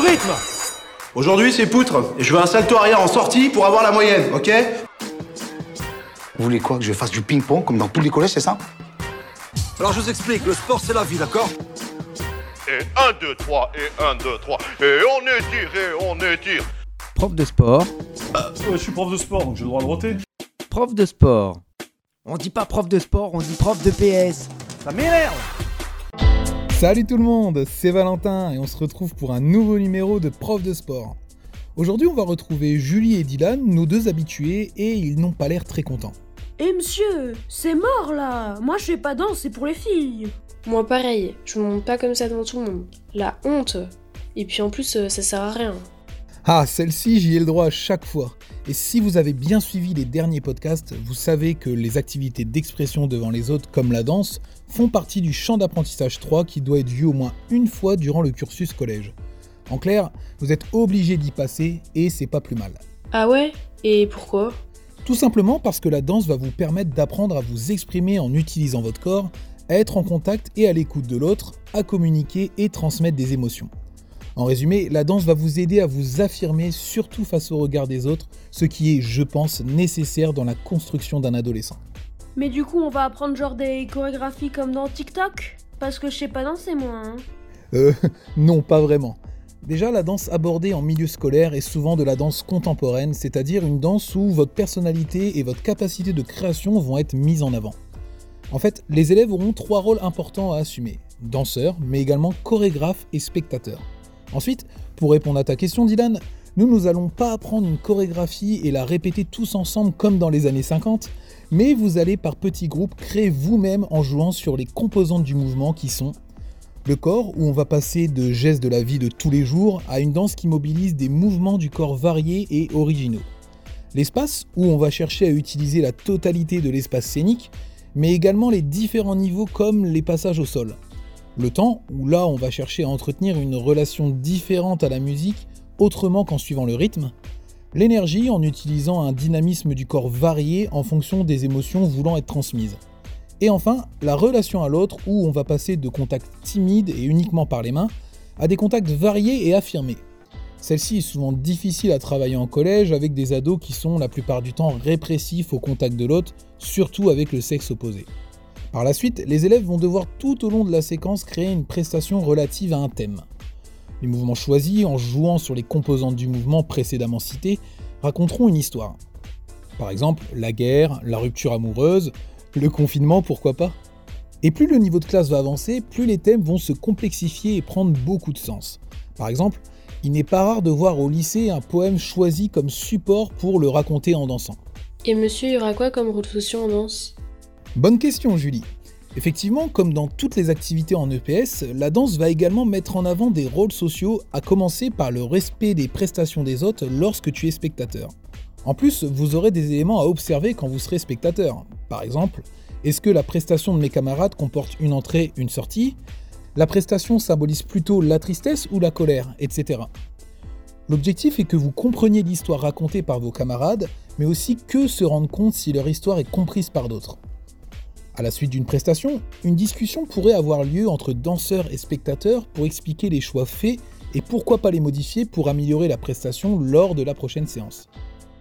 rythme Aujourd'hui, c'est poutre, et je veux un salto arrière en sortie pour avoir la moyenne, ok? Vous voulez quoi? Que je fasse du ping-pong comme dans tous les collèges, c'est ça? Alors je vous explique, le sport c'est la vie, d'accord? Et 1, 2, 3, et 1, 2, 3, et on étire, et on étire. Prof de sport. Ouais, je suis prof de sport, donc j'ai le droit de roter. Prof de sport. On dit pas prof de sport, on dit prof de PS. Ça m'énerve Salut tout le monde, c'est Valentin et on se retrouve pour un nouveau numéro de Prof de sport. Aujourd'hui, on va retrouver Julie et Dylan, nos deux habitués, et ils n'ont pas l'air très contents. Eh monsieur, c'est mort là Moi je fais pas danse, c'est pour les filles Moi pareil, je me monte pas comme ça devant tout le monde. La honte Et puis en plus, euh, ça sert à rien. Ah, celle-ci, j'y ai le droit à chaque fois. Et si vous avez bien suivi les derniers podcasts, vous savez que les activités d'expression devant les autres, comme la danse, font partie du champ d'apprentissage 3 qui doit être vu au moins une fois durant le cursus collège. En clair, vous êtes obligé d'y passer et c'est pas plus mal. Ah ouais? Et pourquoi? Tout simplement parce que la danse va vous permettre d'apprendre à vous exprimer en utilisant votre corps, à être en contact et à l'écoute de l'autre, à communiquer et transmettre des émotions. En résumé, la danse va vous aider à vous affirmer surtout face au regard des autres, ce qui est, je pense, nécessaire dans la construction d'un adolescent. Mais du coup, on va apprendre genre des chorégraphies comme dans TikTok? Parce que je sais pas danser moi, hein. Euh, non, pas vraiment. Déjà, la danse abordée en milieu scolaire est souvent de la danse contemporaine, c'est-à-dire une danse où votre personnalité et votre capacité de création vont être mises en avant. En fait, les élèves auront trois rôles importants à assumer danseur, mais également chorégraphe et spectateur. Ensuite, pour répondre à ta question, Dylan, nous nous allons pas apprendre une chorégraphie et la répéter tous ensemble comme dans les années 50, mais vous allez par petits groupes créer vous-même en jouant sur les composantes du mouvement qui sont le corps, où on va passer de gestes de la vie de tous les jours à une danse qui mobilise des mouvements du corps variés et originaux. L'espace, où on va chercher à utiliser la totalité de l'espace scénique, mais également les différents niveaux comme les passages au sol. Le temps, où là on va chercher à entretenir une relation différente à la musique, autrement qu'en suivant le rythme. L'énergie, en utilisant un dynamisme du corps varié en fonction des émotions voulant être transmises. Et enfin, la relation à l'autre, où on va passer de contacts timides et uniquement par les mains, à des contacts variés et affirmés. Celle-ci est souvent difficile à travailler en collège avec des ados qui sont la plupart du temps répressifs au contact de l'autre, surtout avec le sexe opposé. Par la suite, les élèves vont devoir tout au long de la séquence créer une prestation relative à un thème. Les mouvements choisis, en jouant sur les composantes du mouvement précédemment cité, raconteront une histoire. Par exemple, la guerre, la rupture amoureuse, le confinement, pourquoi pas Et plus le niveau de classe va avancer, plus les thèmes vont se complexifier et prendre beaucoup de sens. Par exemple, il n'est pas rare de voir au lycée un poème choisi comme support pour le raconter en dansant. Et monsieur, il y aura quoi comme sociaux en danse? Bonne question, Julie. Effectivement, comme dans toutes les activités en EPS, la danse va également mettre en avant des rôles sociaux, à commencer par le respect des prestations des autres lorsque tu es spectateur. En plus, vous aurez des éléments à observer quand vous serez spectateur. Par exemple, est-ce que la prestation de mes camarades comporte une entrée, une sortie? La prestation symbolise plutôt la tristesse ou la colère, etc. L'objectif est que vous compreniez l'histoire racontée par vos camarades, mais aussi que se rendre compte si leur histoire est comprise par d'autres. À la suite d'une prestation, une discussion pourrait avoir lieu entre danseurs et spectateurs pour expliquer les choix faits et pourquoi pas les modifier pour améliorer la prestation lors de la prochaine séance.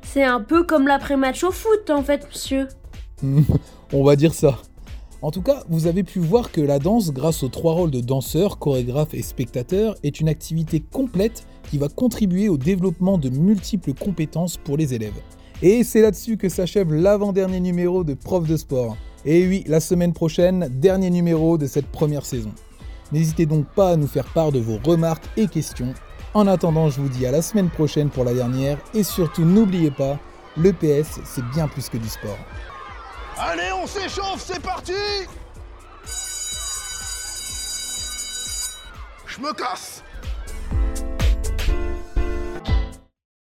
C'est un peu comme l'après-match au foot en fait, monsieur. On va dire ça. En tout cas, vous avez pu voir que la danse, grâce aux trois rôles de danseur, chorégraphe et spectateur, est une activité complète qui va contribuer au développement de multiples compétences pour les élèves. Et c'est là-dessus que s'achève l'avant-dernier numéro de Prof de sport. Et oui, la semaine prochaine, dernier numéro de cette première saison. N'hésitez donc pas à nous faire part de vos remarques et questions. En attendant, je vous dis à la semaine prochaine pour la dernière et surtout n'oubliez pas, le PS c'est bien plus que du sport. Allez, on s'échauffe, c'est parti Je me casse